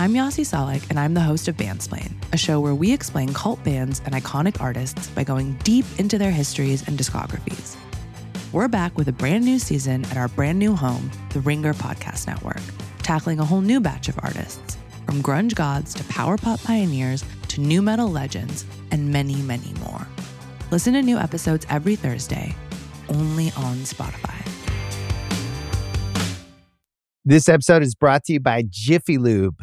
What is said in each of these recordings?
I'm Yasi Salek, and I'm the host of Bandsplain, a show where we explain cult bands and iconic artists by going deep into their histories and discographies. We're back with a brand new season at our brand new home, the Ringer Podcast Network, tackling a whole new batch of artists, from grunge gods to power pop pioneers to new metal legends, and many, many more. Listen to new episodes every Thursday, only on Spotify. This episode is brought to you by Jiffy Lube.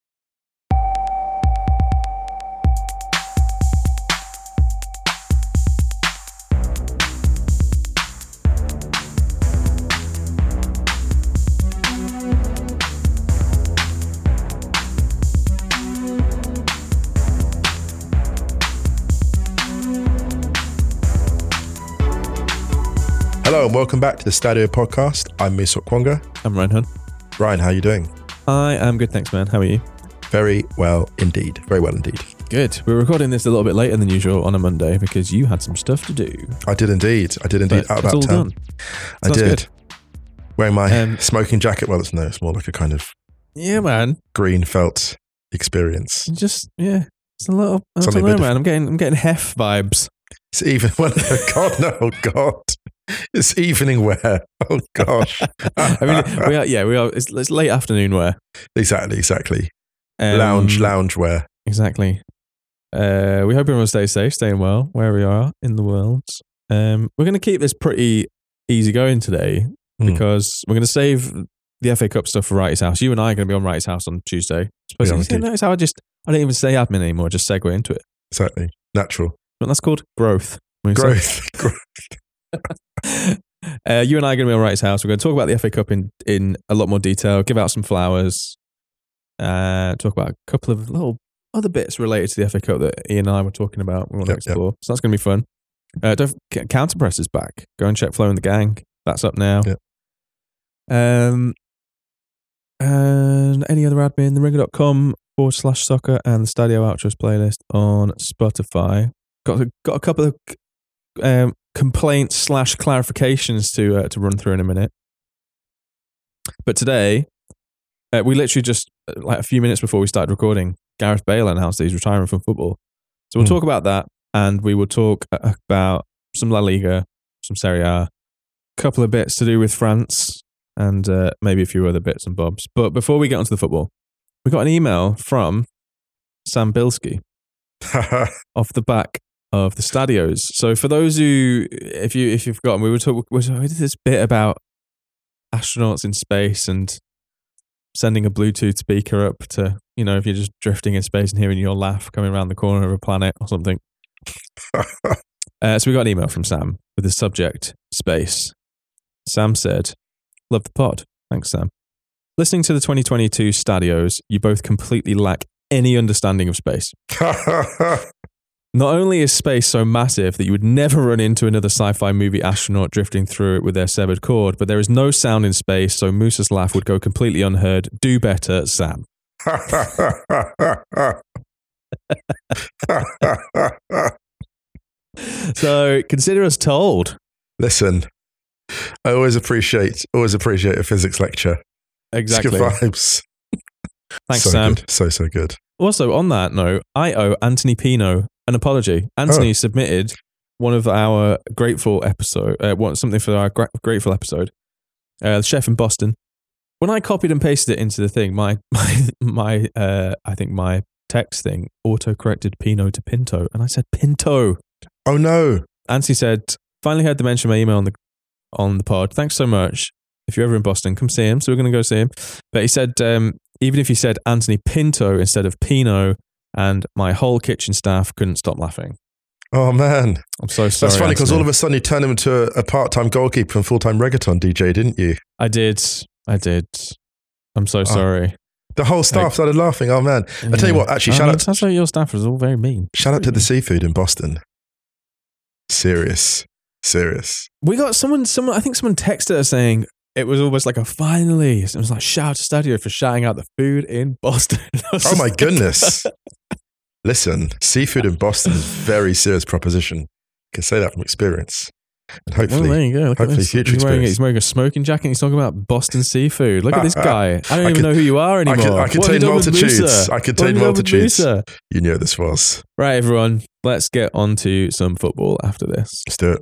Hello and welcome back to the Stadio podcast. I'm Musa Okwonga. I'm Ryan Hunn, how are you doing? I am good, thanks, man. How are you? Very well indeed. Very well indeed. Good. We're recording this a little bit later than usual on a Monday because you had some stuff to do. I did indeed. I did indeed. But Out it's all about town. done. I Sounds did. good. Wearing my Um, smoking jacket. Well, it's no, it's more like a kind of Yeah, man. green felt experience. Just yeah. It's a little. I don't know, man. I'm getting I'm getting hef vibes. It's even. Well, God, no, God. It's evening wear. Oh gosh. I mean, we are. Yeah, we are. It's, it's late afternoon wear. exactly, exactly. Um, lounge, lounge wear. Exactly. Uh, we hope everyone stays safe, staying well where we are in the world. Um, we're going to keep this pretty easy going today Hmm. because we're going to save the FA Cup stuff for Wrighty's house. You and I are going to be on Wrighty's house on Tuesday. Suppose We are you see, indeed. notice how I just I don't even say admin anymore. I just segue into it. Exactly. Natural But that's called growth. Growth. Growth. uh, you and I are going to be on Wright's house. We're going to talk about the FA Cup in, in a lot more detail, give out some flowers, uh, talk about a couple of little other bits related to the FA Cup that Ian and I were talking about. We want to Yep, yep. explore. So that's going to be fun. Uh, don't forget, Counterpress is back. Go and check Flow and the Gang. That's up now. Yep. Um, and any other admin, theringer.com forward slash soccer and the Stadio Outros playlist on Spotify. Got a, got a couple of um, complaints slash clarifications to uh, to run through in a minute. But today, uh, we literally just uh, like a few minutes before we started recording, Gareth Bale announced that he's retiring from football. So we'll Hmm. talk about that, and we will talk uh, about some La Liga, some Serie A, a couple of bits to do with France, and uh, maybe a few other bits and bobs. But before we get onto the football, we got an email from Sam Bilski off the back of the stadios. So for those who, if you if you've forgotten, we were talking we did this bit about astronauts in space and sending a Bluetooth speaker up to you know if you're just drifting in space and hearing your laugh coming around the corner of a planet or something. Uh, so we got an email from Sam with the subject space. Sam said, "Love the pod. Thanks, Sam. Listening to the 2022 Stadios, you both completely lack any understanding of space." Not only is space so massive that you would never run into another sci fi movie astronaut drifting through it with their severed cord, but there is no sound in space, so Moose's laugh would go completely unheard. Do better, Sam. So consider us told. Listen, I always appreciate always appreciate a physics lecture. Exactly. good vibes. Thanks, so Sam. Good. So so good. Also, on that note, I owe Anthony Pino an apology. Anthony Oh. submitted one of our grateful episode, uh, what something for our gra- grateful episode. Uh, the chef in Boston. When I copied and pasted it into the thing, my my my uh, I think my text thing auto corrected Pino to Pinto, and I said Pinto. Oh no. Anthony said, finally heard the mention of my email on the on the pod. Thanks so much. If you're ever in Boston, come see him. So we're going to go see him. But he said, um, even if you said Anthony Pinto instead of Pino, and my whole kitchen staff couldn't stop laughing. Oh man. I'm so sorry. That's funny because all of a sudden you turned him into a, a part-time goalkeeper and full-time reggaeton DJ, didn't you? I did. I did. I'm so ah. sorry. The whole staff started laughing. Oh man. I tell you what, actually, I shout mean, out- Sounds like your staff was all very mean. Shout out to the seafood in Boston. Serious. Serious. We got someone. Someone. I think someone texted us saying it was almost like a finally. It was like shout out to Stadio for shouting out the food in Boston. Oh my goodness. Listen, seafood in Boston is a very serious proposition. I can say that from experience. And Well, hopefully, there you go. Look hopefully future he's, wearing, he's wearing a smoking jacket. and He's talking about Boston seafood. Look at this guy. I don't I even could- know who you are anymore. I What have you contain multitudes. I contain have you done with multitudes. You knew this was. Right, everyone. Let's get on to some football after this. Let's do it.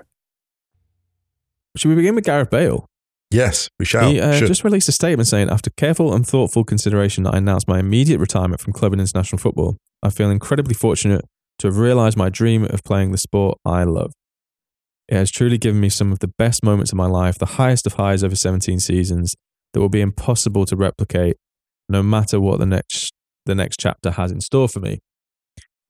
Should we begin with Gareth Bale? Yes, we shall. He uh, just released a statement saying, after careful and thoughtful consideration, I announced my immediate retirement from club and international football. I feel incredibly fortunate to have realized my dream of playing the sport I love. It has truly given me some of the best moments of my life, the highest of highs over 17 seasons that will be impossible to replicate, no matter what the next the next chapter has in store for me.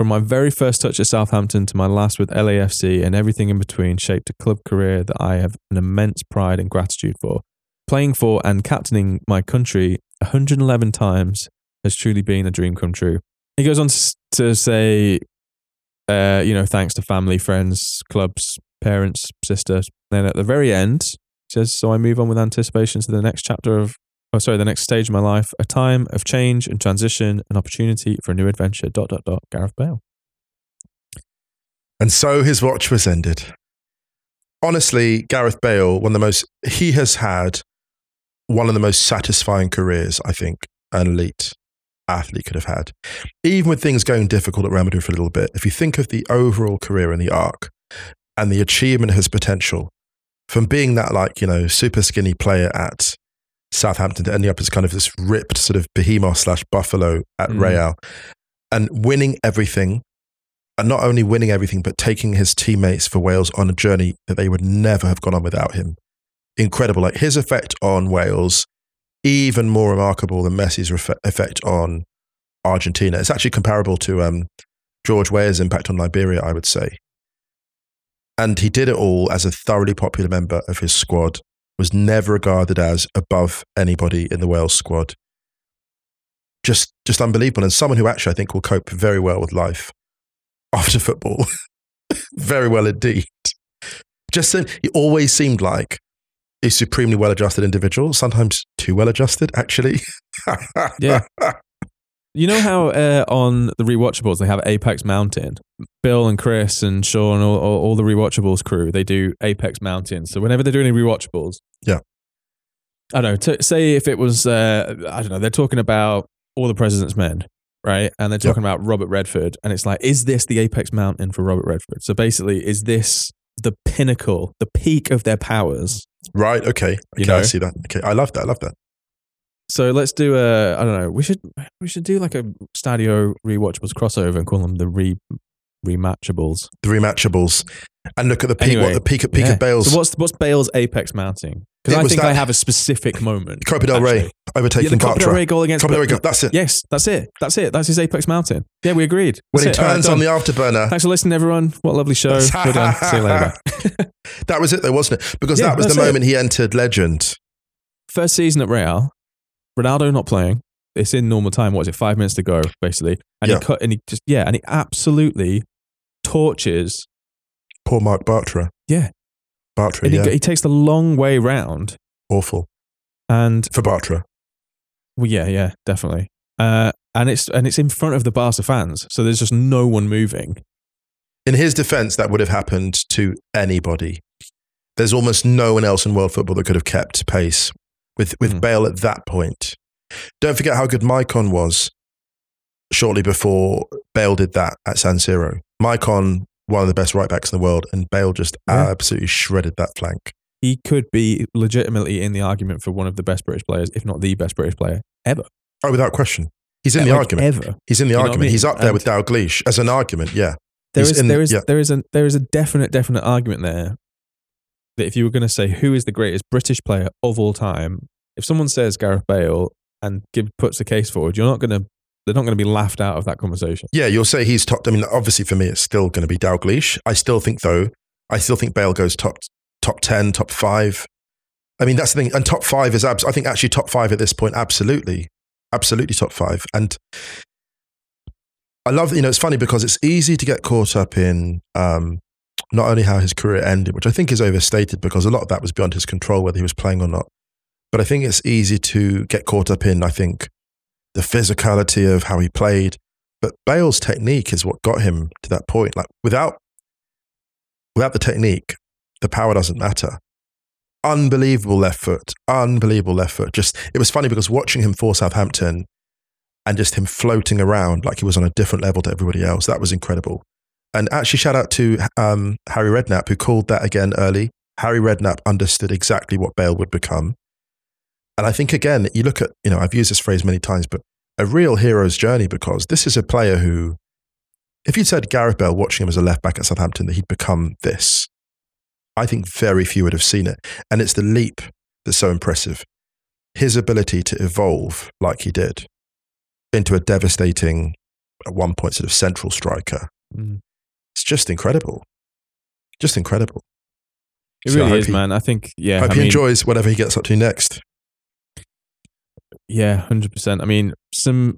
From my very first touch at Southampton to my last with LAFC and everything in between shaped a club career that I have an immense pride and gratitude for. Playing for and captaining my country 111 times has truly been a dream come true. He goes on to say, uh, you know, thanks to family, friends, clubs, parents, sisters. Then at the very end, he says, So I move on with anticipation to the next chapter of, oh, sorry, the next stage of my life, a time of change and transition, an opportunity for a new adventure. Dot, dot, dot. Gareth Bale. And so his watch was ended. Honestly, Gareth Bale, one of the most, he has had one of the most satisfying careers, I think, an elite athlete could have had. Even with things going difficult at Real Madrid for a little bit, if you think of the overall career and the arc and the achievement of his potential, from being that, like, you know, super skinny player at Southampton to ending up as kind of this ripped sort of behemoth slash buffalo at Mm. Real and winning everything and not only winning everything, but taking his teammates for Wales on a journey that they would never have gone on without him. Incredible. Like his effect on Wales, even more remarkable than Messi's refe- effect on Argentina. It's actually comparable to um, George Weah's impact on Liberia, I would say. And he did it all as a thoroughly popular member of his squad, was never regarded as above anybody in the Wales squad. Just, just unbelievable. And someone who actually I think will cope very well with life after football. very well indeed. Just he always seemed like a supremely well adjusted individual, sometimes too well adjusted, actually. Yeah. You know how uh, on the rewatchables they have Apex Mountain? Bill and Chris and Sean, all, all, all the rewatchables crew, they do Apex Mountain. So whenever they're doing any rewatchables, Yeah. I don't know. To, say if it was, uh, I don't know, they're talking about all the President's Men, right? And they're talking about Robert Redford, and it's like, is this the Apex Mountain for Robert Redford? So basically, is this the pinnacle, the peak of their powers? right. Okay. You Okay. I see that. Okay. I love that. I love that. So let's do a. I don't know. We should we should do like a Stadio rewatchables crossover and call them the re rematchables. The rematchables. And look at the peak, Anyway, what the peak, peak Yeah. of Bale's. So what's what's Bale's Apex Mounting? Because I think that- I have a specific moment. Copa del Rey actually. overtaking Yeah, the Copa del Rey goal against Copa del Rey goal, that's it. Yes, that's it. That's it. That's his Apex mounting. Yeah, we agreed. When he That's it. All right, turns on the afterburner. Thanks for listening, everyone. What a lovely show. Good done. See you later. That was it, though, wasn't it? Because Yeah, that was the that's it. moment he entered legend. First season at Real, Ronaldo not playing. It's in normal time. What is it? Five minutes to go, basically. And Yeah. he cut and he just yeah, and he absolutely torches. Poor Marc Bartra. Yeah. Bartra, And yeah. he, he takes the long way round. Awful. And For Bartra. well, yeah, yeah, definitely. Uh, and it's and it's in front of the Barca fans, so there's just no one moving. In his defense, that would have happened to anybody. There's almost no one else in world football that could have kept pace with, with Mm. Bale at that point. Don't forget how good Maicon was shortly before Bale did that at San Siro. Maicon, one of the best right backs in the world, and Bale just Yeah. absolutely shredded that flank. He could be legitimately in the argument for one of the best British players, if not the best British player ever. Oh, without question. He's in the Like, argument. ever. He's in the You what I argument. mean? He's up there And- with Dalglish as an argument. Yeah. There He's is there is yeah. there is a there is a definite definite argument there that if you were going to say who is the greatest British player of all time, if someone says Gareth Bale and give, puts the case forward, you're not going to they're not going to be laughed out of that conversation. Yeah, you'll say he's top. I mean, obviously for me, it's still going to be Dalglish. I still think, though, I still think Bale goes top top ten, top five. I mean, that's the thing. And top five is abs- I think actually top five at this point, absolutely, absolutely top five. And I love, you know, it's funny because it's easy to get caught up in um, not only how his career ended, which I think is overstated because a lot of that was beyond his control, whether he was playing or not. But I think it's easy to get caught up in, I think, the physicality of how he played. But Bale's technique is what got him to that point. Like without without the technique, the power doesn't matter. Unbelievable left foot, unbelievable left foot. Just it was funny because watching him for Southampton and just him floating around like he was on a different level to everybody else, that was incredible. And actually, shout out to um, Harry Redknapp who called that again early. Harry Redknapp understood exactly what Bale would become. And I think again, you look at, you know, I've used this phrase many times, but a real hero's journey because this is a player who, if you'd said Gareth Bale watching him as a left back at Southampton that he'd become this, I think very few would have seen it. And it's the leap that's so impressive. His ability to evolve like he did into a devastating, at one point, sort of central striker. Mm. It's just incredible. Just incredible. It So really is, he- man. I think yeah. Hope I he mean, enjoys whatever he gets up to next. Yeah, hundred percent. I mean, some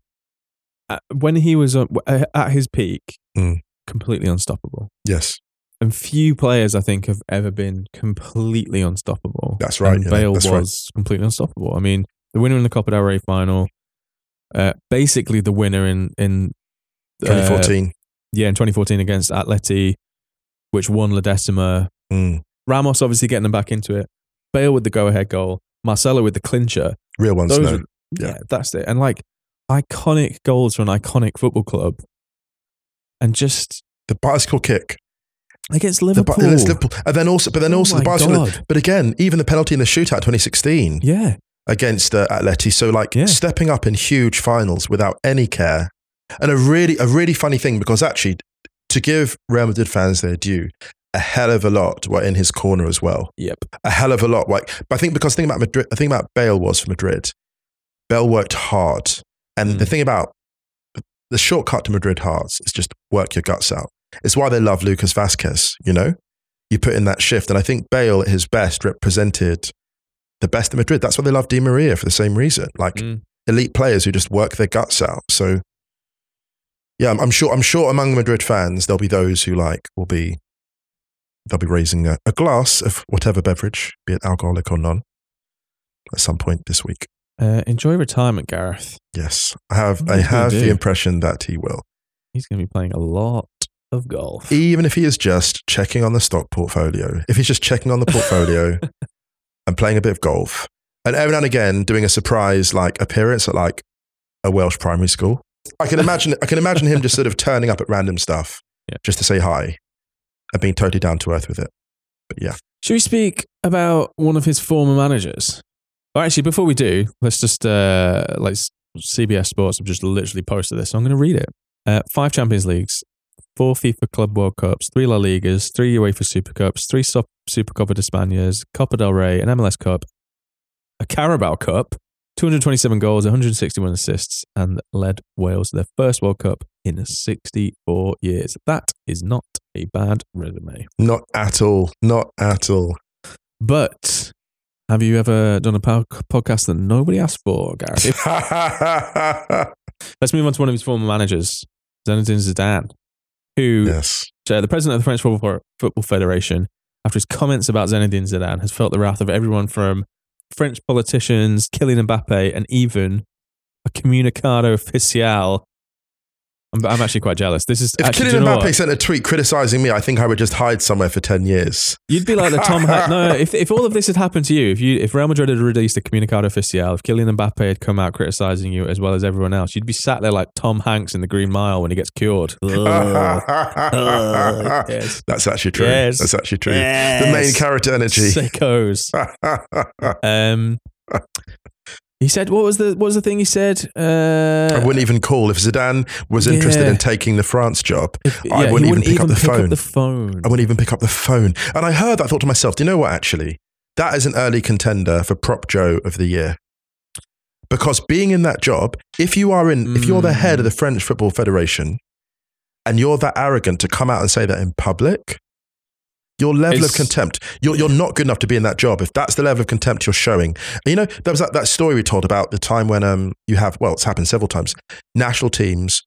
uh, when he was uh, at his peak, Mm. completely unstoppable. Yes, And few players, I think, have ever been completely unstoppable. That's right, And yeah, Bale that's right. was completely unstoppable. I mean, the winner in the Copa del Rey final, uh, basically the winner in in uh, 2014. yeah, in 2014 against Atleti, which won La Decima. Mm. Ramos obviously getting them back into it. Bale with the go-ahead goal. Marcelo with the clincher. Real ones, no. are, yeah. Yeah. that's it. And like iconic goals for an iconic football club. And just the bicycle kick. against Liverpool. and it's Liverpool. And then also, but then Oh also the my bicycle. God. But again, even the penalty in the shootout 2016 Yeah. against uh, Atleti. So like Yeah. stepping up in huge finals without any care. And a really, a really funny thing because actually to give Real Madrid fans their due, a hell of a lot were in his corner as well. Yep. A hell of a lot. Like, but I think because the thing about Madrid, the thing about Bale was for Madrid, Bale worked hard. And the Mm. thing about the shortcut to Madrid hearts is just work your guts out. It's why they love Lucas Vazquez, you know? You put in that shift. And I think Bale at his best represented the best of Madrid. That's why they love Di Maria for the same reason. Like Mm. elite players who just work their guts out. So yeah, I'm, I'm sure I'm sure among Madrid fans there'll be those who like will be they'll be raising a, a glass of whatever beverage, be it alcoholic or non, at some point this week. Uh, enjoy retirement, Gareth. Yes, I have. I have the impression that he will, He's going to be playing a lot of golf. even if he is just checking on the stock portfolio. If he's just checking on the portfolio and playing a bit of golf, and every now and again doing a surprise like appearance at like a Welsh primary school. I can imagine. I can imagine him just sort of turning up at random stuff Yeah. just to say hi and being totally down to earth with it. But yeah, Should we speak about one of his former managers? Or actually, before we do, let's just uh, like CBS Sports have just literally posted this. So I'm going to read it. Uh, five Champions Leagues, four FIFA Club World Cups, three La Ligas, three UEFA Super Cups, three Super Copa de Españas, Copa del Rey, an MLS Cup, a Carabao Cup, 227 goals, 161 assists, and led Wales to their first World Cup in 64 years. That is not a bad resume. Not at all. Not at all. But have you ever done a po- podcast that nobody asked for, Gary? Let's move on to one of his former managers, Zinedine Zidane, who yes. uh, the president of the French Football, Football Federation, after his comments about Zinedine Zidane, has felt the wrath of everyone from French politicians, Kylian Mbappe, and even a comunicado oficial. I'm, I'm actually quite jealous. This is If actually, Kylian Mbappe what? sent a tweet criticizing me, I think I would just hide somewhere for 10 years. You'd be like the Tom. Ha- no, if if all of this had happened to you, if you if Real Madrid had released a comunicado oficial, if Kylian Mbappe had come out criticizing you as well as everyone else, you'd be sat there like Tom Hanks in The Green Mile when he gets cured. Ugh. Ugh, yes. That's actually true. Yes. That's actually true. The main character energy. Sickos. Um, he said, "What was the what was the thing he said?" Uh, I wouldn't even call if Zidane was interested Yeah. in taking the France job. if- I yeah, wouldn't even pick up the pick phone. the phone. I wouldn't even pick up the phone. And I heard that. I thought to myself, do you know what? Actually, that is an early contender for Prop Joe of the year. Because being in that job, if you are in, if you're the head of the French Football Federation, and you're that arrogant to come out and say that in public, your level It's- of contempt, you're, you're not good enough to be in that job. If that's the level of contempt you're showing, you know, there was that, that story we told about the time when um you have well, it's happened several times, national teams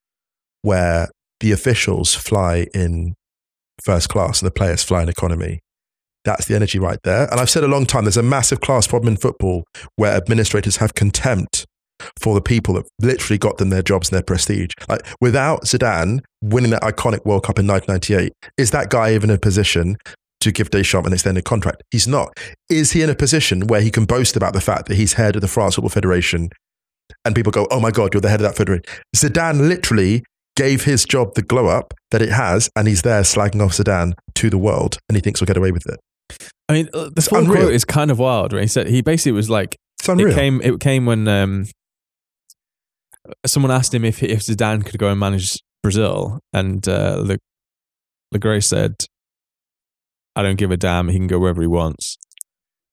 where the officials fly in first class and the players fly in economy. That's the energy right there. And I've said a long time, there's a massive class problem in football where administrators have contempt for the people that literally got them their jobs and their prestige. Like without Zidane winning that iconic World Cup in 1998, is that guy even in a position to give Deschamps an extended contract? He's not. Is he in a position where he can boast about the fact that he's head of the France Football Federation and people go, oh my God, you're the head of that federation? Zidane literally gave his job the glow up that it has, and he's there slagging off Zidane to the world, and he thinks we'll get away with it. I mean, uh, unreal. quote is kind of wild. Right? He said he basically was like, It came. It came when um, someone asked him if if Zidane could go and manage Brazil, and uh, Le, Legray said, "I don't give a damn. He can go wherever he wants."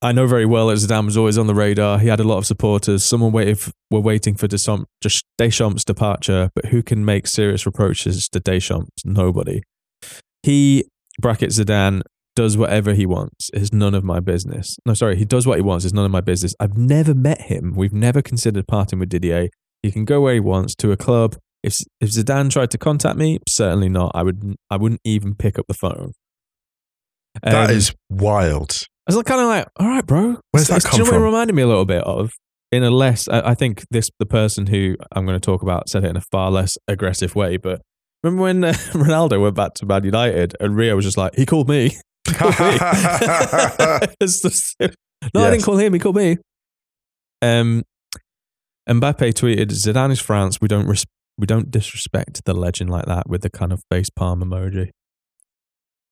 I know very well that Zidane was always on the radar. He had a lot of supporters. Someone waited were waiting for Deschamps, Deschamps' departure, but who can make serious reproaches to Deschamps? Nobody. He bracket Zidane does whatever he wants. It's none of my business. No, sorry, he does what he wants. It's none of my business. I've never met him. We've never considered parting with Didier. He can go where he wants to a club. If if Zidane tried to contact me, certainly not. I would I wouldn't even pick up the phone. That Um, is wild. I was kind of like, all right, bro. Where's that It's- come you know from? it reminded me a little bit of? In a less, I, I think this the person who I'm going to talk about said it in a far less aggressive way. But remember when uh, Ronaldo went back to Man United and Rio was just like, he called me. He called me. Just- no, I didn't call him. He called me. Um, Mbappe tweeted, "Zidane is France. We don't res- we don't disrespect the legend like that with the kind of face palm emoji."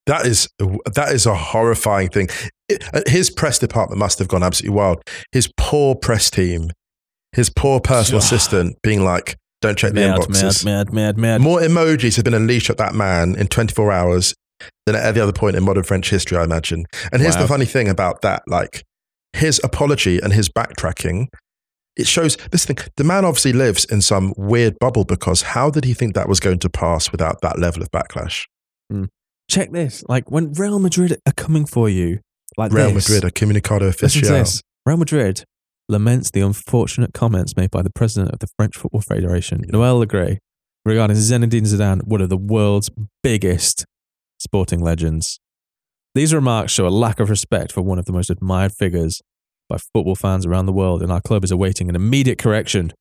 That is that is a horrifying thing. It- uh, his press department must have gone absolutely wild. His poor press team, his poor personal assistant, being like, "Don't check the Mad, inboxes." mad, mad, mad, mad. More emojis have been unleashed at that man in 24 hours than at any other point in modern French history, I imagine. And here's Wow. the funny thing about that: like his apology and his backtracking. It shows this thing. The man obviously lives in some weird bubble because how did he think that was going to pass without that level of backlash? Hmm. check this. Like when Real Madrid are coming for you, like Real this, Madrid, a comunicado oficial. Real Madrid laments the unfortunate comments made by the president of the French Football Federation, Noel Le Graët, regarding Zinedine Zidane, one of the world's biggest sporting legends. These remarks show a lack of respect for one of the most admired figures by football fans around the world, and our club is awaiting an immediate correction.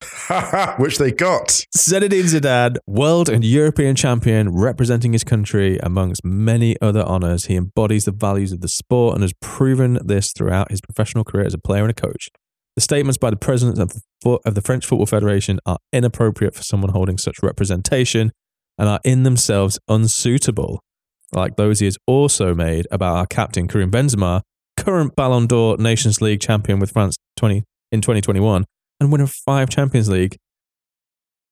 Which they got. Zinedine Zidane, world and European champion, representing his country amongst many other honours. He embodies the values of the sport and has proven this throughout his professional career as a player and a coach. The statements by the president of the, of the French Football Federation are inappropriate for someone holding such representation and are in themselves unsuitable, like those he has also made about our captain Karim Benzema, current Ballon d'Or Nations League champion with France 20 in 2021 and winner of five Champions League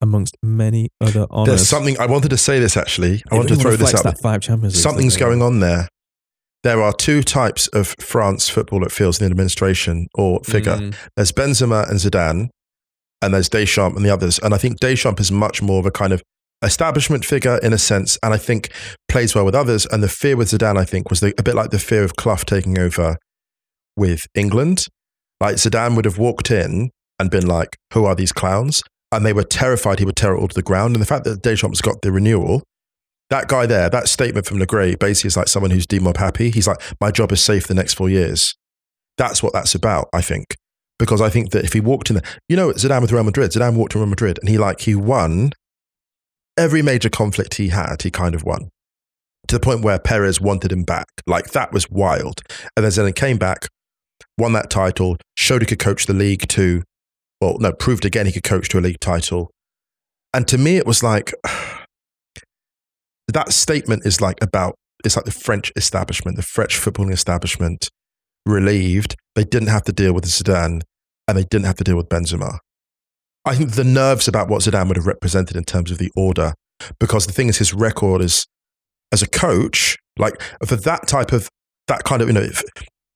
amongst many other honors. There's something I wanted to say this actually. I It want to throw this out. Five Champions Leagues, Something's going on there. There are two types of France football it feels in the administration or figure. Mm. There's Benzema and Zidane, and there's Deschamps and the others. And I think Deschamps is much more of a kind of establishment figure in a sense, and I think plays well with others. And the fear with Zidane, I think, was the, a bit like the fear of Clough taking over with England. Like Zidane would have walked in and been like, "Who are these clowns?" And they were terrified he would tear it all to the ground. And the fact that Deschamps got the renewal, that guy there, that statement from Le Graët basically is like someone who's demob happy. He's like, "My job is safe the next four years." That's what that's about, I think because I think that if he walked in there, you know, Zidane with Real Madrid, Zidane walked to Real Madrid and he like he won every major conflict he had, he kind of won to the point where Perez wanted him back. Like that was wild. And then Zidane came back, won that title, showed he could coach the league to, well, no, proved again he could coach to a league title. And to me, it was like that statement is like about it's like the French establishment, the French footballing establishment relieved they didn't have to deal with Zidane and they didn't have to deal with Benzema. I think the nerves about what Zidane would have represented in terms of the order, because the thing is, his record is as a coach, like for that type of that kind of you know,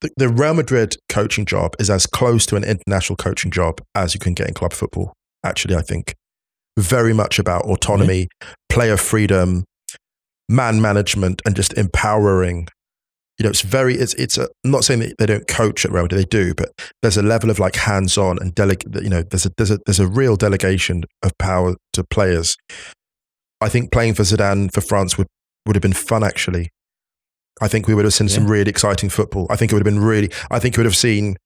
the, the Real Madrid coaching job is as close to an international coaching job as you can get in club football. Actually, I think very much about autonomy, player freedom, man management, and just empowering you know, it's very, it's, it's a, I'm not saying that they don't coach at Real Madrid, they do, but there's a level of like hands on and delegate, you know, there's a, there's a, there's a real delegation of power to players. I think playing for Zidane for France would, would have been fun actually. I think we would have seen some really exciting football. I think it would have been really, I think you would have seen,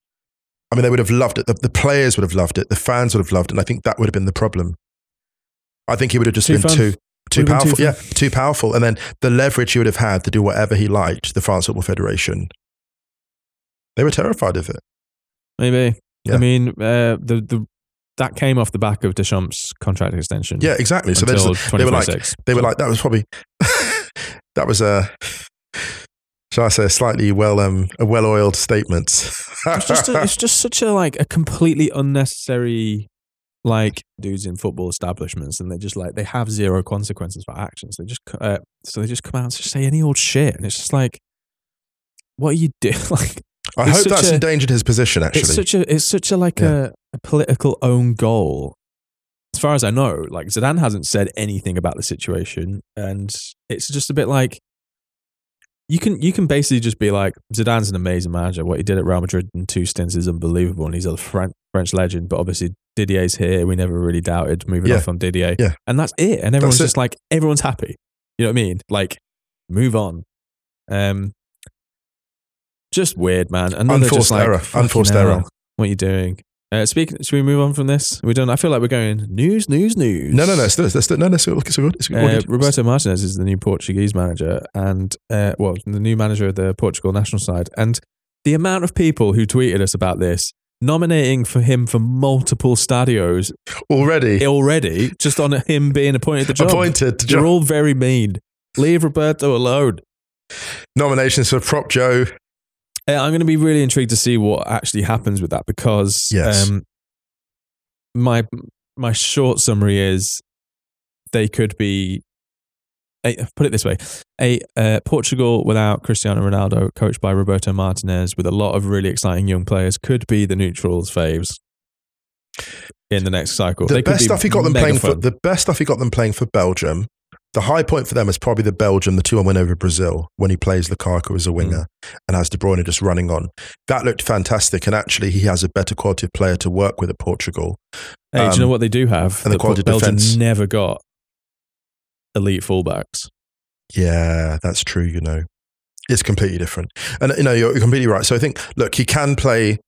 I mean, they would have loved it. The, the players would have loved it. The fans would have loved it. And I think that would have been the problem. I think he would have just Too been fun. too, too Would have been powerful. too yeah, too powerful. And then the leverage he would have had to do whatever he liked, the France Football Federation, they were terrified of it. Maybe. Yeah. I mean, uh, the the that came off the back of Deschamps' contract extension. Yeah, exactly. So just, they were like, they were like, that was probably, that was a, shall I say, a slightly well, um, a well-oiled statement. it's just a, it's just such a like a completely unnecessary like dudes in football establishments and they just like they have zero consequences for actions they just uh, so they just come out and just say any old shit and it's just like what are you doing like I hope that's a- endangered his position. Actually, it's such a it's such a like Yeah. a, a political own goal as far as i know like zidane hasn't said anything about the situation and it's just a bit like you can you can basically just be like Zidane's an amazing manager. What he did at Real Madrid in two stints is unbelievable, and he's a French French legend. But obviously Didier's here. We never really doubted moving Yeah. off on Didier, Yeah. and that's it. And everyone's That's it. just like everyone's happy. You know what I mean? Like move on. Um, just weird, man. Another just Unforced like, error. Unforced error. What are you doing? Uh, speaking, should we move on from this? We don't. I feel like we're going news, news, news. no, no, no, it's, it's, it's, no, no, it's, it's, it's, Uh, Roberto Martinez is the new Portuguese manager, and uh, well, the new manager of the Portugal national side. And the amount of people who tweeted us about this, nominating for him for multiple stadios already already, just on him being appointed the job. appointed to job. all very mean. Leave Roberto alone. nominations for Prop Joe. Uh, I'm going to be really intrigued to see what actually happens with that because Yes. um, my my short summary is they could be. A, put it this way: a uh, Portugal without Cristiano Ronaldo, coached by Roberto Martinez, with a lot of really exciting young players, could be the neutrals' faves in the next cycle. The They best be stuff he got them playing for the best stuff he got them playing for Belgium. The high point for them is probably the Belgium, the two one win over Brazil when he plays Lukaku as a winger and has De Bruyne just running on. That looked fantastic, and actually he has a better quality of player to work with at Portugal. Hey, do you um, know what they do have? and the quality of Belgium defense. never got elite fullbacks. Yeah, that's true. You know, it's completely different, and you know you're, you're completely right. So I think, look, he can play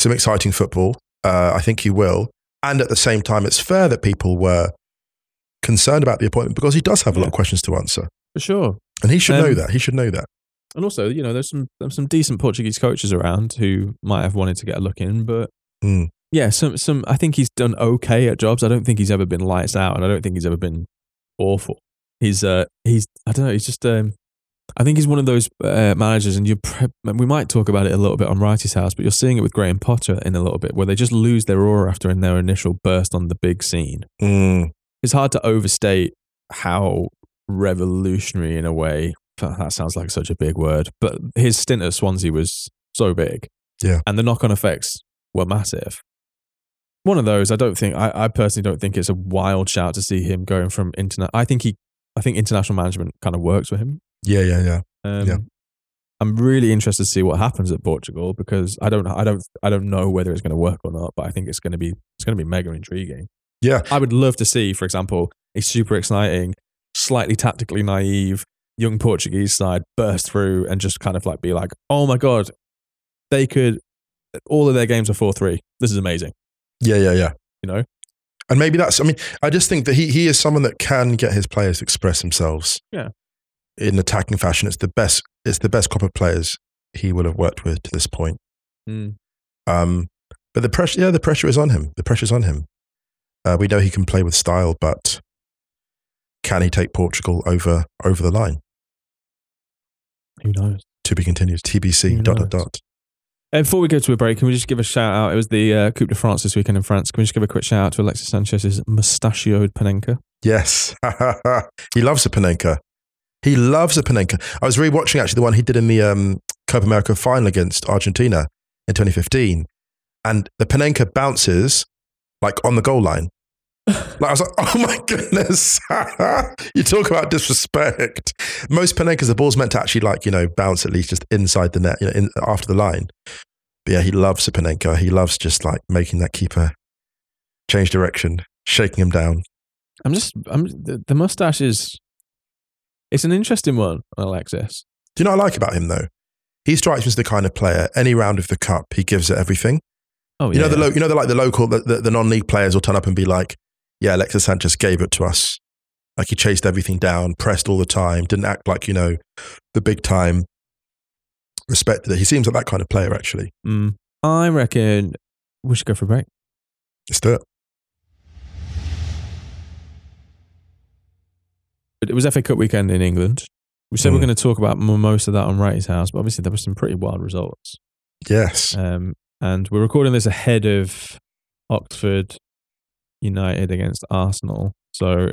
some exciting football. Uh, I think he will, and at the same time, it's fair that people were concerned about the appointment because he does have a lot of questions to answer, For sure. and he should know Um, that. He should know that. And also, you know, there's some there's some decent Portuguese coaches around who might have wanted to get a look in, but Mm. yeah, some some I think he's done okay at jobs. I don't think he's ever been lights out, and I don't think he's ever been awful. He's uh he's I don't know. He's just um I think he's one of those uh, managers, and you pre- we might talk about it a little bit on Wrighty's house, but you're seeing it with Graham Potter in a little bit, where they just lose their aura after in their initial burst on the big scene. Mm. It's hard to overstate how revolutionary in a way. That sounds like such a big word, but his stint at Swansea was so big. Yeah. And the knock on effects were massive. One of those, I don't think, I, I personally don't think it's a wild shout to see him going from internet. I think he, I think international management kind of works for him. Yeah, yeah, yeah. Um, Yeah. I'm really interested to see what happens at Portugal because I don't, I don't, I don't know whether it's going to work or not, but I think it's going to be, it's going to be mega intriguing. Yeah. I would love to see, for example, a super exciting, slightly tactically naive young Portuguese side burst through and just kind of like be like, oh my god, they could, all of their games are four three. This is amazing. Yeah, yeah, yeah. You know, And maybe that's, I mean, I just think that he, he is someone that can get his players to express themselves. Yeah. In attacking fashion. It's the best, it's the best crop of players he will have worked with to this point. Mm. Um, but the pressure, yeah, the pressure is on him. The pressure's on him. Uh, we know he can play with style, but can he take Portugal over over the line? who knows? To be continued. TBC. Who Dot dot knows? dot. Uh, before we go to a break, can we just give a shout out? It was the uh, Coupe de France this weekend in France. Can we just give a quick shout out to Alexis Sanchez's mustachioed Panenka? Yes, he loves a Panenka. He loves a Panenka. I was rewatching actually the one he did in the um, Copa America final against Argentina in 2015, and the Panenka bounces like on the goal line. Like I was like, oh my goodness! you talk about disrespect. Most Panenkas, the ball's meant to actually like you know bounce at least just inside the net, you know, in, after the line. But yeah, he loves a Panenka. He loves just like making that keeper change direction, shaking him down. I'm just, I'm the, the mustache is, it's an interesting one, Alexis. Do you know what I like about him though? He strikes me as the kind of player. Any round of the cup, he gives it everything. Oh You know the lo- you know the like the local the, the, the non-league players will turn up and be like, "Yeah, Alexis Sanchez gave it to us. Like he chased everything down, pressed all the time, didn't act like you know the big time. Respected it. He seems like that kind of player. Actually, Mm. I reckon we should go for a break. let's do it. But it was FA Cup weekend in England. We said we're Mm. going to talk about most of that on Wrighty's House, but obviously there were some pretty wild results. Yes, Um, and we're recording this ahead of Oxford United against Arsenal. So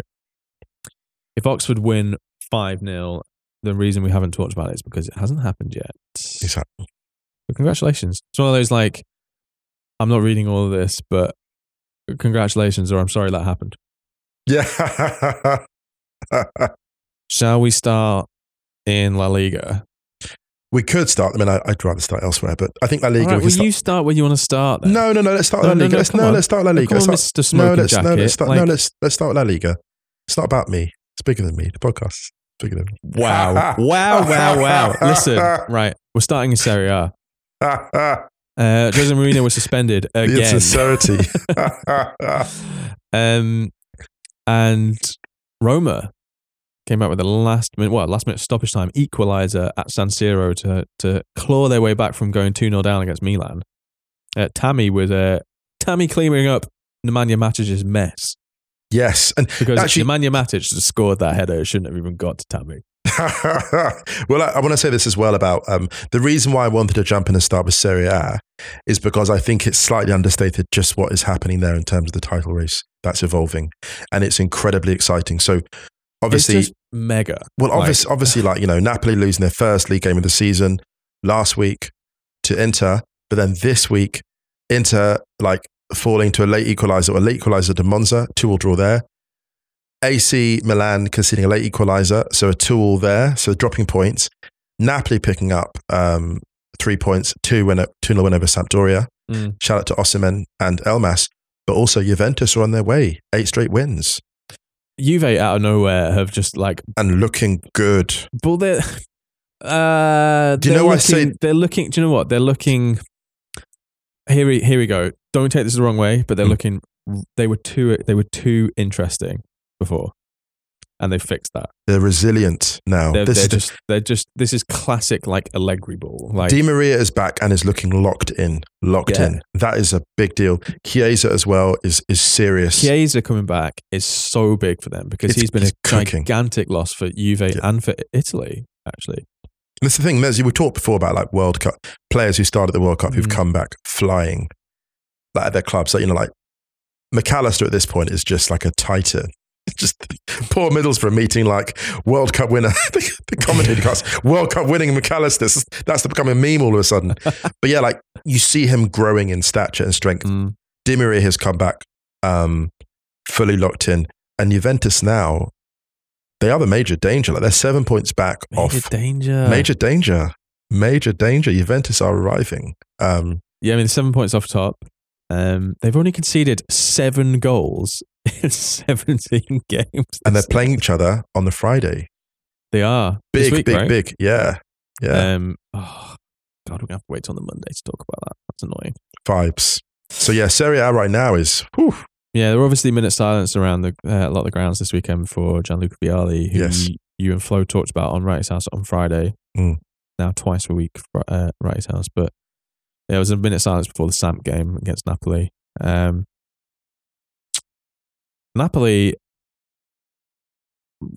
if Oxford win 5 0, the reason we haven't talked about it is because it hasn't happened yet. exactly. But congratulations. It's one of those like, I'm not reading all of this, but congratulations, or I'm sorry that happened. Yeah. Shall we start in La Liga? We could start. I mean, I, I'd rather start elsewhere, but I think La All Liga. right, we can will start- you start where you want to start? Then? No, no, no. Let's start No, La no, Liga. no, let's, no, let's start La No, Liga. Let's start- Mr. Smoking no, let's, Jacket. no, let's start. no, let's let's start with La Liga. It's not about me. It's bigger than me. The podcast is bigger than me. Wow, wow, wow, wow. Listen, right, we're starting in Serie A. Uh, Jose Mourinho was suspended the again. insincerity. um, and Roma came out with a last minute, well, last minute stoppage time equalizer at San Siro to to claw their way back from going two 0 down against Milan. Uh, Tammy with uh, Tammy cleaning up Nemanja Matic's mess yes, and because Actually- Nemanja Matic scored that header. It shouldn't have even got to Tammy. well, I, I want to say this as well about um, the reason why I wanted to jump in and start with Serie A is because I think it's slightly understated just what is happening there in terms of the title race that's evolving, and it's incredibly exciting. So, obviously, it's just mega. Well, Like- obviously, obviously, like you know, Napoli losing their first league game of the season last week to Inter, but then this week, Inter like falling to a late equaliser or a late equaliser to Monza, two all draw there. AC Milan conceding a late equaliser, so a two all there, so dropping points. Napoli picking up um, three points, two win, two nil win over Sampdoria. Mm. Shout out to Osimhen and Elmas, but also Juventus are on their way, eight straight wins Juve out of nowhere have just like and looking good. But they're, uh, Do you they're know why I looking, say- they're looking? Do you know what they're looking? Here we here we go. Don't take this the wrong way, but they're Mm. looking. They were too they were too interesting before, and they fixed that. They're resilient now. They're, this they're just they're just this is classic like Allegri ball. Like Di Maria is back and is looking locked in. Locked Yeah. in. That is a big deal. Chiesa as well is is serious. Chiesa coming back is so big for them because It's- he's been he's a cooking. gigantic loss for Juve Yeah. and for Italy. Actually, That's the thing, Mez, we talked before about like World Cup players who started the World Cup who've Mm. come back flying like at their clubs. So, you know, like Mac Allister at this point is just like a titan. Just poor Middlesbrough meeting like World Cup winner. the, the commentator goes, World Cup winning Mac Allister. That's, becoming a meme all of a sudden. But yeah, like you see him growing in stature and strength. Mm. Di Maria has come back um, fully locked in. And Juventus now, they are the major danger. Like they're seven points back Major off danger. major danger. Major danger. Juventus are arriving. Um, Yeah, I mean, seven points off top. Um, they've only conceded seven goals in 17 games. and they're playing each other on the Friday. They are. Big, week, big, right? big. Yeah. Yeah. Um, oh, God, we're going to have to wait till the Monday to talk about that. That's annoying. Vibes. So yeah, Serie A right now is whew, Yeah, there were obviously minute silence around the, uh, a lot of the grounds this weekend for Gianluca Vialli, who Yes. you and Flo talked about on Wrighty's House on Friday. Mm. Now twice a week for uh, Wrighty's House. But there was a minute silence before the Samp game against Napoli. Um, Napoli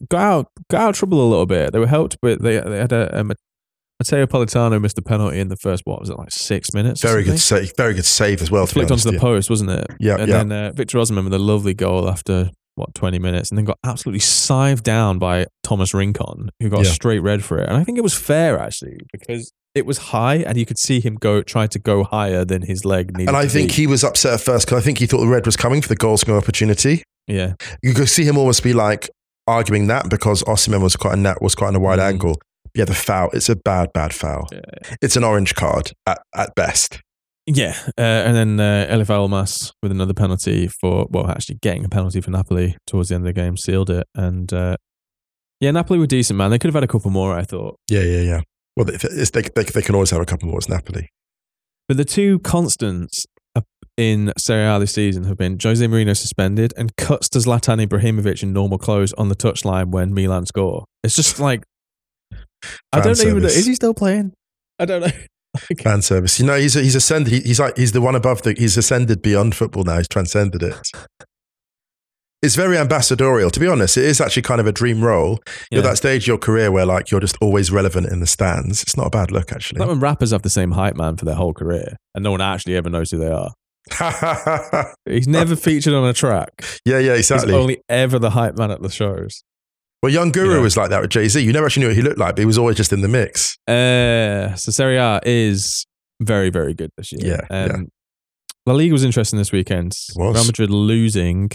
got out, got out of trouble a little bit. They were helped, but they, they had a, a Matteo Politano missed the penalty in the first, what was it, like six minutes? very good save. Very good save as well. Flicked honest, onto the yeah. post, wasn't it? Yeah, And yeah. then uh, Victor Osimhen with a lovely goal after what twenty minutes, and then got absolutely sived down by Thomas Rincon, who got a Yeah. straight red for it. And I think it was fair actually because it was high, and you could see him go try to go higher than his leg needed. And I think be. he was upset at first because I think he thought the red was coming for the goal scoring opportunity. yeah, You could see him almost be like arguing that because Osimhen was quite a net was quite on a wide Mm. angle. Yeah, the foul. It's a bad, bad foul. yeah, It's an orange card at, at best. yeah. Uh, and then uh, Eljif Elmas with another penalty for well, actually getting a penalty for Napoli towards the end of the game sealed it. And uh, yeah, Napoli were decent, man. They could have had a couple more, I thought. Yeah, yeah, yeah. Well, it's, they, they, they can always have a couple more. It's Napoli. But the two constants in Serie A this season have been Jose Mourinho suspended and cuts to Zlatan Ibrahimovic in normal clothes on the touchline when Milan score. It's just like I don't even know. Is he still playing? I don't know. Like, Fan service. You know, he's he's ascended. He, he's like he's the one above the. He's ascended beyond football now. He's transcended it. It's very ambassadorial. To be honest, it is actually kind of a dream role. You're Yeah. at that stage of your career where like you're just always relevant in the stands. It's not a bad look actually. like when rappers have the same hype man for their whole career and no one actually ever knows who they are. He's never featured on a track. yeah, yeah, exactly. He's only ever the hype man at the shows. well, Young Guru Yeah. was like that with Jay Z. You never actually knew what he looked like, but he was always just in the mix. Uh, so Serie A is very, very good this year. Yeah, yeah. Um, La Liga was interesting this weekend. was. Real Madrid losing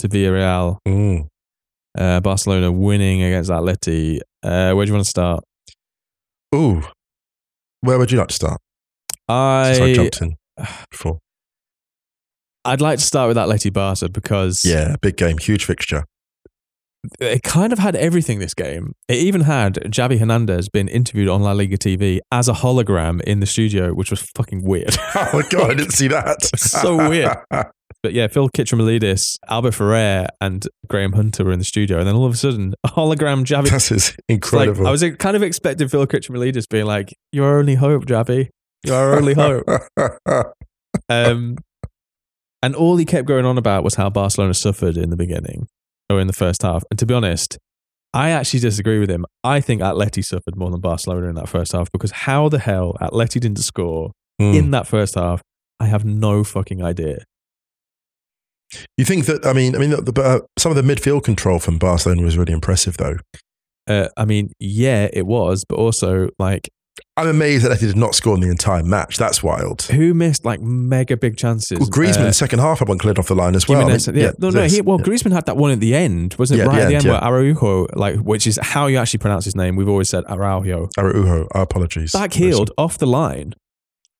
to Villarreal. Mm. Uh, Barcelona winning against Atleti. Uh, where do you want to start? Ooh, where would you like to start? Since I I jumped in before. I'd like to start with Atleti Barca because Yeah, big game, huge fixture. it kind of had everything this game. It even had Xavi Hernandez being interviewed on La Liga TV as a hologram in the studio, which was fucking weird. Oh my god, I didn't see that. So weird. But yeah, Phil Kitromilides, Albert Ferrer, and Graham Hunter were in the studio, and then all of a sudden, a hologram Xavi. This is Like, incredible. I was kind of expecting Phil Kitromilides being like, "You're our only hope, Xavi. You're our only hope." Um, and all he kept going on about was how Barcelona suffered in the beginning or in the first half. And to be honest, I actually disagree with him. I think Atleti suffered more than Barcelona in that first half because how the hell Atleti didn't score Mm. in that first half, I have no fucking idea. You think that? I mean, I mean, the, uh, some of the midfield control from Barcelona was really impressive, though. Uh, I mean, yeah, it was, but also like I'm amazed that they did not score in the entire match. That's wild. who missed like mega big chances? Well, Griezmann, Uh, second half, I went cleared off the line as well. I mean, Jimenez- yeah, no, no. He, well, yeah. Griezmann had that one at the end, wasn't it? Yeah, right the at the end, end, where Araujo, like, which is how you actually pronounce his name. We've always said Araujo. Araujo, our apologies. Back heeled off the line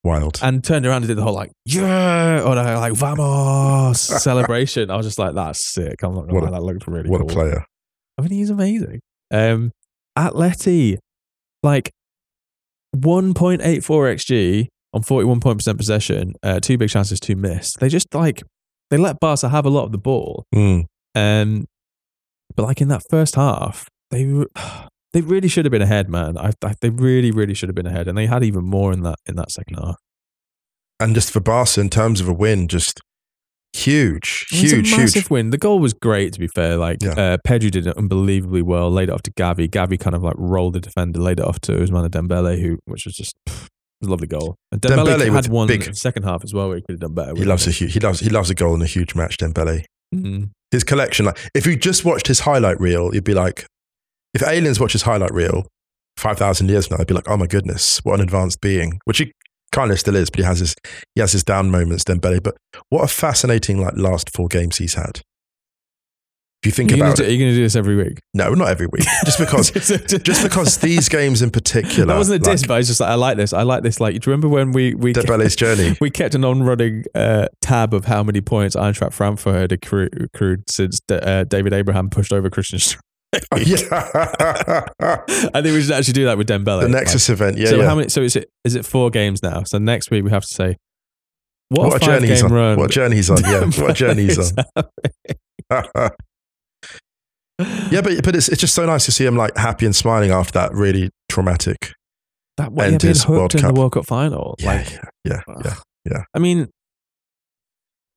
Wild. and turned around and did the whole like yeah or like vamos celebration. I was just like, that's sick. I'm not gonna lie, that looked really what cool. a player. I mean, he's amazing. Um, Atleti, like 1.84 xg on 41 point percent possession, uh, two big chances, two missed. They just like they let Barca have a lot of the ball. Mm. Um, but like in that first half, they re- they really should have been ahead, man. I, I they really really should have been ahead, and they had even more in that in that second half. And just for Barca, in terms of a win, just huge, It was huge, a massive huge. win. The goal was great, to be fair. Like Yeah. uh, Pedri did it unbelievably well. Laid it off to Gavi. Gavi kind of like rolled the defender, laid it off to Ousmane Dembele, who which was just pff, was a lovely goal. And Dembele, Dembele had one big- second half as well. Where he could have done better. He loves a huge, he loves he loves a goal in a huge match. Dembele. Mhm. His collection, like if you just watched his highlight reel, you'd be like, if aliens watch his highlight reel five thousand years from now, they'd be like, oh my goodness, what an advanced being. Which he kind of still is, but he has his he has his down moments, Dembele. But what a fascinating like last four games he's had. If you think You're about do, it, you're gonna do this every week. no, not every week, just because just because these games in particular, that wasn't a diss, like but I was just like, I like this. I like this. Like, do you remember when we we Dembele's journey. we kept an on-running uh, tab of how many points Eintracht Frankfurt had accrued, accrued since uh, David Abraham pushed over Christian. Yeah, I think we should actually do that with Dembele. the Nexus event. Yeah, so yeah. how many? So is it is it four games now? So next week we have to say what, what a a journey he's on. run. What journey he's on. Yeah, what a journey he's on. yeah, but but it's it's just so nice to see him like happy and smiling after that really traumatic. That End yeah, being hooked World in Cup. the World Cup final. Yeah, like, yeah, yeah, yeah. I mean,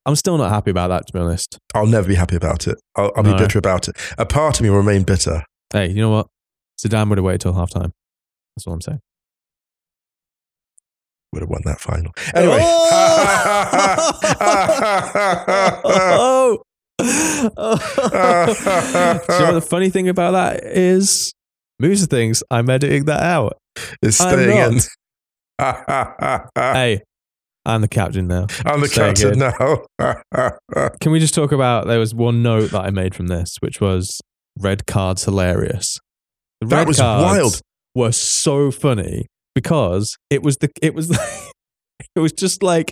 I'm still not happy about that. To be honest. I'll never be happy about it. I'll, I'll No. be bitter about it. A part of me will remain bitter. Hey, you know what? Zidane would have waited till half time. That's all I'm saying. Would have won that final. Anyway. oh. Do you know the funny thing about that is? Moves things. I'm editing that out. it's staying in. hey, I'm the captain now. I'm the captain in. now. Can we just talk about? There was one note that I made from this, which was red cards hilarious. The That red was cards wild. Were so funny because it was the it was it was just like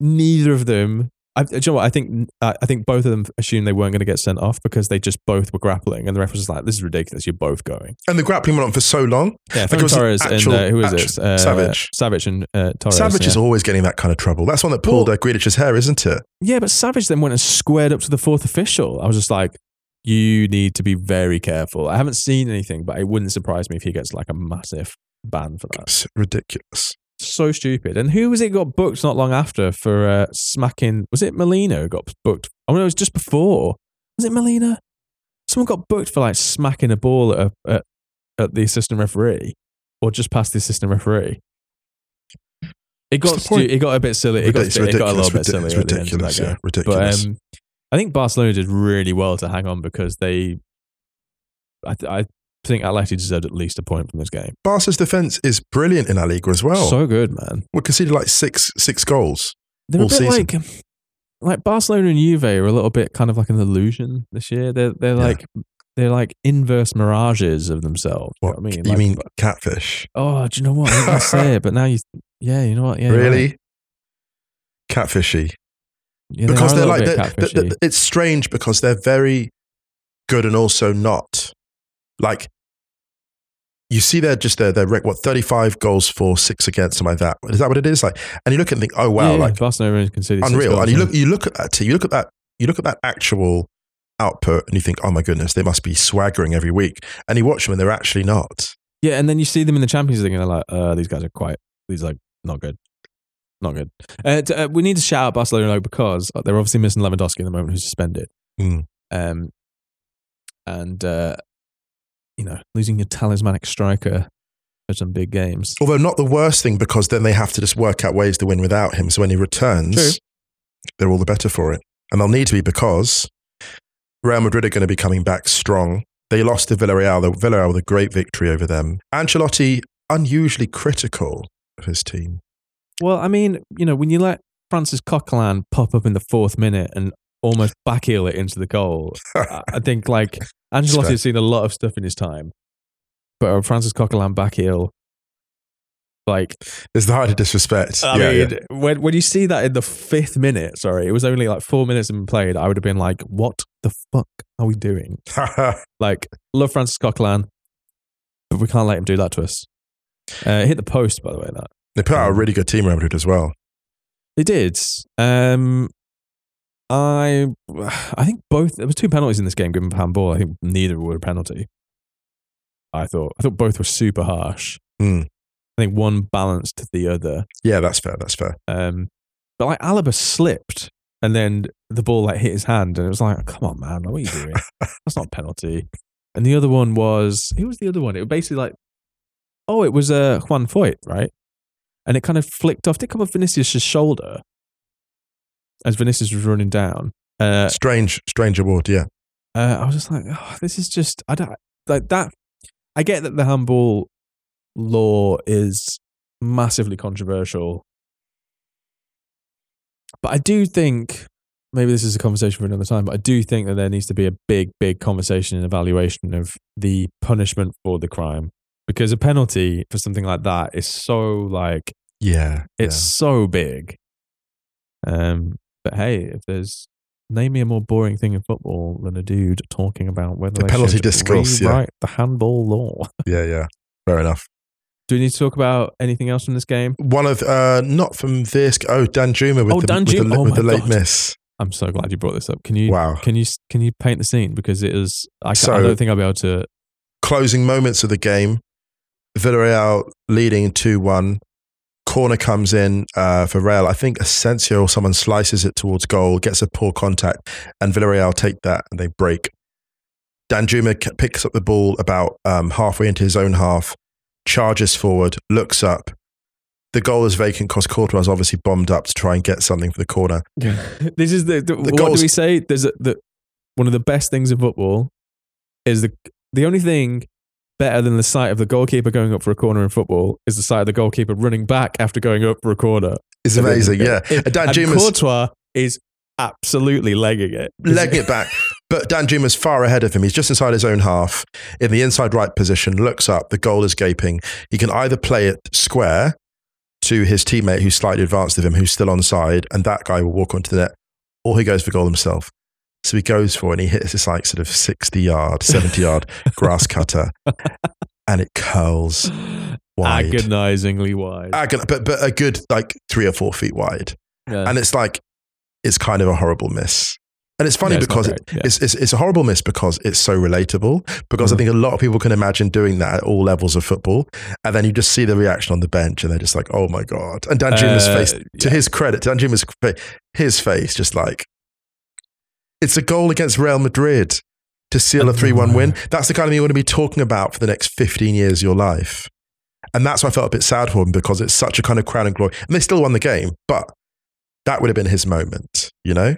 neither of them. I, do you know what? I think uh, I think both of them assumed they weren't going to get sent off because they just both were grappling, and the ref was like, "This is ridiculous. You're both going." and the grappling went on for so long. Yeah, Like, it Ferran an Torres actual- and uh, who is it? Uh, Savić. Savić and uh, Torres. Savić yeah. is always getting that kind of trouble. That's one that pulled Well- uh, Grealish's hair, isn't it? Yeah, but Savić then went and squared up to the fourth official. I was just like, you need to be very careful. I haven't seen anything, but it wouldn't surprise me if he gets like a massive ban for that. It's ridiculous. So stupid. And who was it got booked not long after for uh, smacking? Was it Molina got booked? I no, it was just before. Was it Molina? Someone got booked for like smacking a ball at, a, at, at the assistant referee or just past the assistant referee. It got What's the point? stu- it got a bit silly. It got, it got a little bit silly. It's at the end of ridiculous. Yeah, ridiculous. But um, I think Barcelona did really well to hang on because they, I, I think Atleti deserved at least a point from this game. Barca's defense is brilliant in La Liga as well. So good, man. we conceded like six six goals. They're all a bit season. like, like Barcelona and Juve are a little bit kind of like an illusion this year. They're they're Yeah. like they're like inverse mirages of themselves. You know What what I mean? you Like, mean catfish? Oh, do you know what? I didn't say it, but now you, yeah, you know what? Yeah, really? right. Catfishy. Yeah, they because they're like they're, they're- it's strange because they're very good and also not. Like you see, they're just they're they're rec- what thirty five goals for six against something like that. Is that what it is? Like, and you look and think, oh wow, Yeah, like Barcelona conceded six unreal. goals, And you look you look at that, you look at that, you look at that actual output, and you think, oh my goodness, they must be swaggering every week. And you watch them, and they're actually not. Yeah, and then you see them in the Champions League, and they're like, uh, "These guys are quite. These are like not good, not good." Uh, t- uh, we need to shout out Barcelona because uh, they're obviously missing Lewandowski at the moment, who's suspended. Mm. Um, and uh, you know, losing your talismanic striker for some big games. Although not the worst thing because then they have to just work out ways to win without him. So when he returns, True. they're all the better for it. And they'll need to be because Real Madrid are going to be coming back strong. They lost to Villarreal. The Villarreal with a great victory over them. Ancelotti unusually critical of his team. Well, I mean, you know, when you let Francis Coquelin pop up in the fourth minute and almost backheel it into the goal, I think like Ancelotti has seen a lot of stuff in his time, but uh, Francis Coquelin backheel, like the height of disrespect. I yeah, mean, when when you see that in the fifth minute, sorry, it was only like four minutes been played. I would have been like, "What the fuck are we doing?" Like, love Francis Coquelin, but we can't let him do that to us. Uh, hit the post, by the way. That they put out a really good team, Real Madrid, as well. they did. Um, I I think both. There was two penalties in this game given for handball. I think neither were a penalty. I thought I thought both were super harsh. Hmm. I think one balanced the other. Yeah, that's fair. That's fair. Um, but like Alaba slipped and then the ball like hit his hand and it was like, come on, man, what are you doing? That's not a penalty. And the other one was who was the other one? It was basically like, oh, it was uh, Juan Foyth, right? And it kind of flicked off. Did it come off Vinicius' shoulder as Vinicius was running down? Uh, Strange, strange award. Yeah. uh, I was just like, oh, this is just I don't like that. I get that the handball law is massively controversial, but I do think maybe this is a conversation for another time. But I do think that there needs to be a big, big conversation and evaluation of the punishment for the crime because a penalty for something like that is so like Yeah. it's so big. Um, but hey, if there's name me a more boring thing in football than a dude talking about whether The penalty discourse, yeah. the handball law. Yeah. Yeah. Fair enough. Do we need to talk about anything else from this game? One of uh not from this. Oh, Danjuma with Oh, the, Dan with the, Oh with the late God. miss. I'm so glad you brought this up. Can you? Wow. Can you? Can you paint the scene because it is? I, ca- I don't think I'll be able to. Closing moments of the game. Villarreal leading two one. Corner comes in uh, for Real. I think Asensio or someone slices it towards goal, gets a poor contact, and Villarreal take that and they break. Danjuma c- picks up the ball about um, halfway into his own half, charges forward, looks up. The goal is vacant because Courtois is obviously bombed up to try and get something for the corner. Yeah. This is the. the, what goals- do we say? There's a, the one of the best things in football is the the only thing better than the sight of the goalkeeper going up for a corner in football is the sight of the goalkeeper running back after going up for a corner. It's amazing, yeah. And Danjuma's Courtois is absolutely legging it. legging it back. But Danjuma's far ahead of him. He's just inside his own half, in the inside right position, looks up, the goal is gaping. He can either play it square to his teammate who's slightly advanced of him, who's still on side, and that guy will walk onto the net, or he goes for goal himself. So he goes for it and he hits this like sort of 60 yard, 70 yard grass cutter, and it curls wide. Agonizingly wide. Agon- but, but a good like three or four feet wide. Yeah. And it's like, it's kind of a horrible miss. And it's funny Yeah, it's because great, yeah. it's, it's, it's a horrible miss because it's so relatable. Because I Mhm. think a lot of people can imagine doing that at all levels of football. And then you just see the reaction on the bench and they're just like, oh my God. And Danjuma's Uh, face, to his credit, Danjuma's fa- his face just like, it's a goal against Real Madrid to seal a 3 1 win. That's the kind of thing you want to be talking about for the next 15 years of your life. And that's why I felt a bit sad for him because it's such a kind of crown and glory. And they still won the game, but that would have been his moment, you know?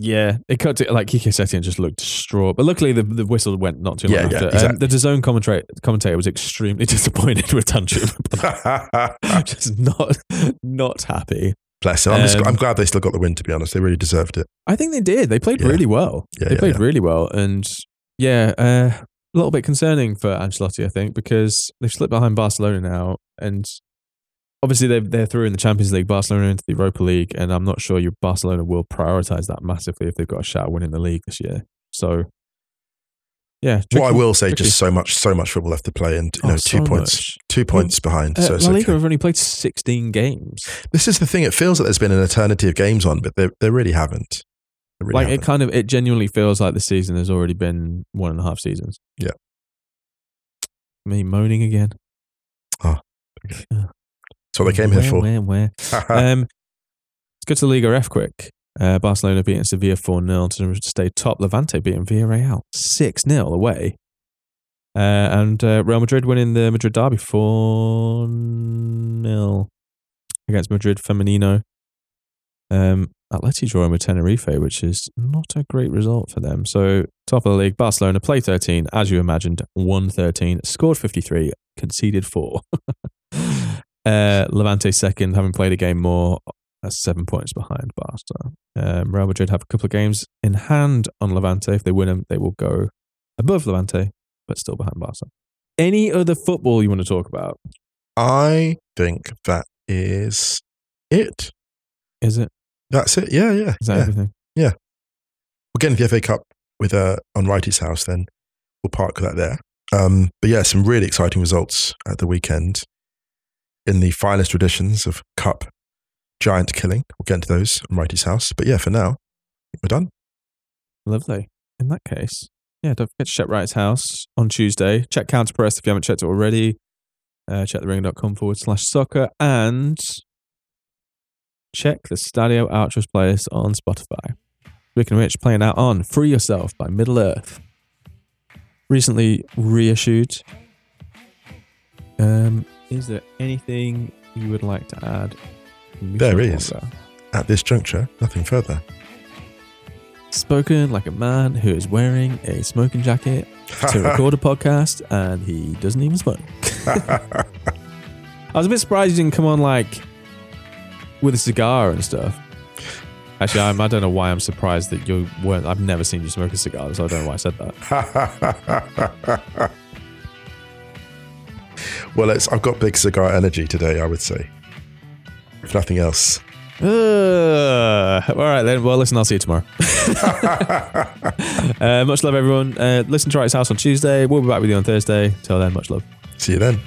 Yeah, it cut to like Quique Setien just looked distraught, but luckily the, the whistle went not too long Yeah, yeah, after. exactly. Um, the DAZN commentator, commentator was extremely disappointed with Danjuma, just not not happy. Bless him. I'm, just, Um, I'm glad they still got the win, to be honest. They really deserved it. I think they did. They played Yeah. really well. Yeah, they yeah, played really well, and yeah, uh, a little bit concerning for Ancelotti, I think, because they've slipped behind Barcelona now, and obviously they're they're through in the Champions League, Barcelona into the Europa League, and I'm not sure your Barcelona will prioritize that massively if they've got a shot at winning the league this year. So, yeah, what I will say, tricky. just so much, so much football left to play, and you Oh, know, so two points, much. two points behind. Uh, so La Liga okay. have only played 16 games. This is the thing. It feels like there's been an eternity of games on, but they, they really haven't. They really like it haven't. kind of, it genuinely feels like the season has already been one and a half seasons. Yeah. Me moaning again. Oh. That's what they came here for. Where, where? um, let's go to Liga F quick. Uh, Barcelona beating Sevilla 4 0 to stay top. Levante beating Villarreal 6 0 away. Uh, and uh, Real Madrid winning the Madrid derby 4 0 against Madrid Femenino. Um, Atleti drawing with Tenerife, which is not a great result for them. So, top of the league, Barcelona play 13, as you imagined, won 13, scored 53, conceded 4. uh, Levante second, having played a game more, uh, seven points behind Barca. Um, Real Madrid have a couple of games in hand on Levante. If they win them, they will go above Levante, but still behind Barca. Any other football you want to talk about? I think that is it. Is it? That's it. Yeah, yeah. Is that yeah. everything? We'll get into the FA Cup with uh, on Wrighty's house. Then we'll park that there. Um, but yeah, some really exciting results at the weekend in the finest traditions of Cup giant killing. We'll get into those on Wrighty's house. But yeah, for now, we're done. Lovely. In that case, yeah, don't forget to check Wright's house on Tuesday. Check Counterpress if you haven't checked it already. Uh, check thering.com forward slash soccer and check the Stadio Outros playlist on Spotify. Speaking of which, playing out on Free Yourself by Middle Earth. Recently reissued. Um, is there anything you would like to add? There is. At this juncture, nothing further. spoken like a man who is wearing a smoking jacket to record a podcast and he doesn't even smoke. I was a bit surprised you didn't come on like with a cigar and stuff. Actually, I'm, I don't know why I'm surprised that you weren't. I've never seen you smoke a cigar, so I don't know why I said that. well, it's, I've got big cigar energy today, I would say. If nothing else. Uh, all right then. Well, listen, I'll see you tomorrow. uh, much love, everyone. Uh, listen to Wright's House on Tuesday. We'll be back with you on Thursday. Till then, much love. See you then.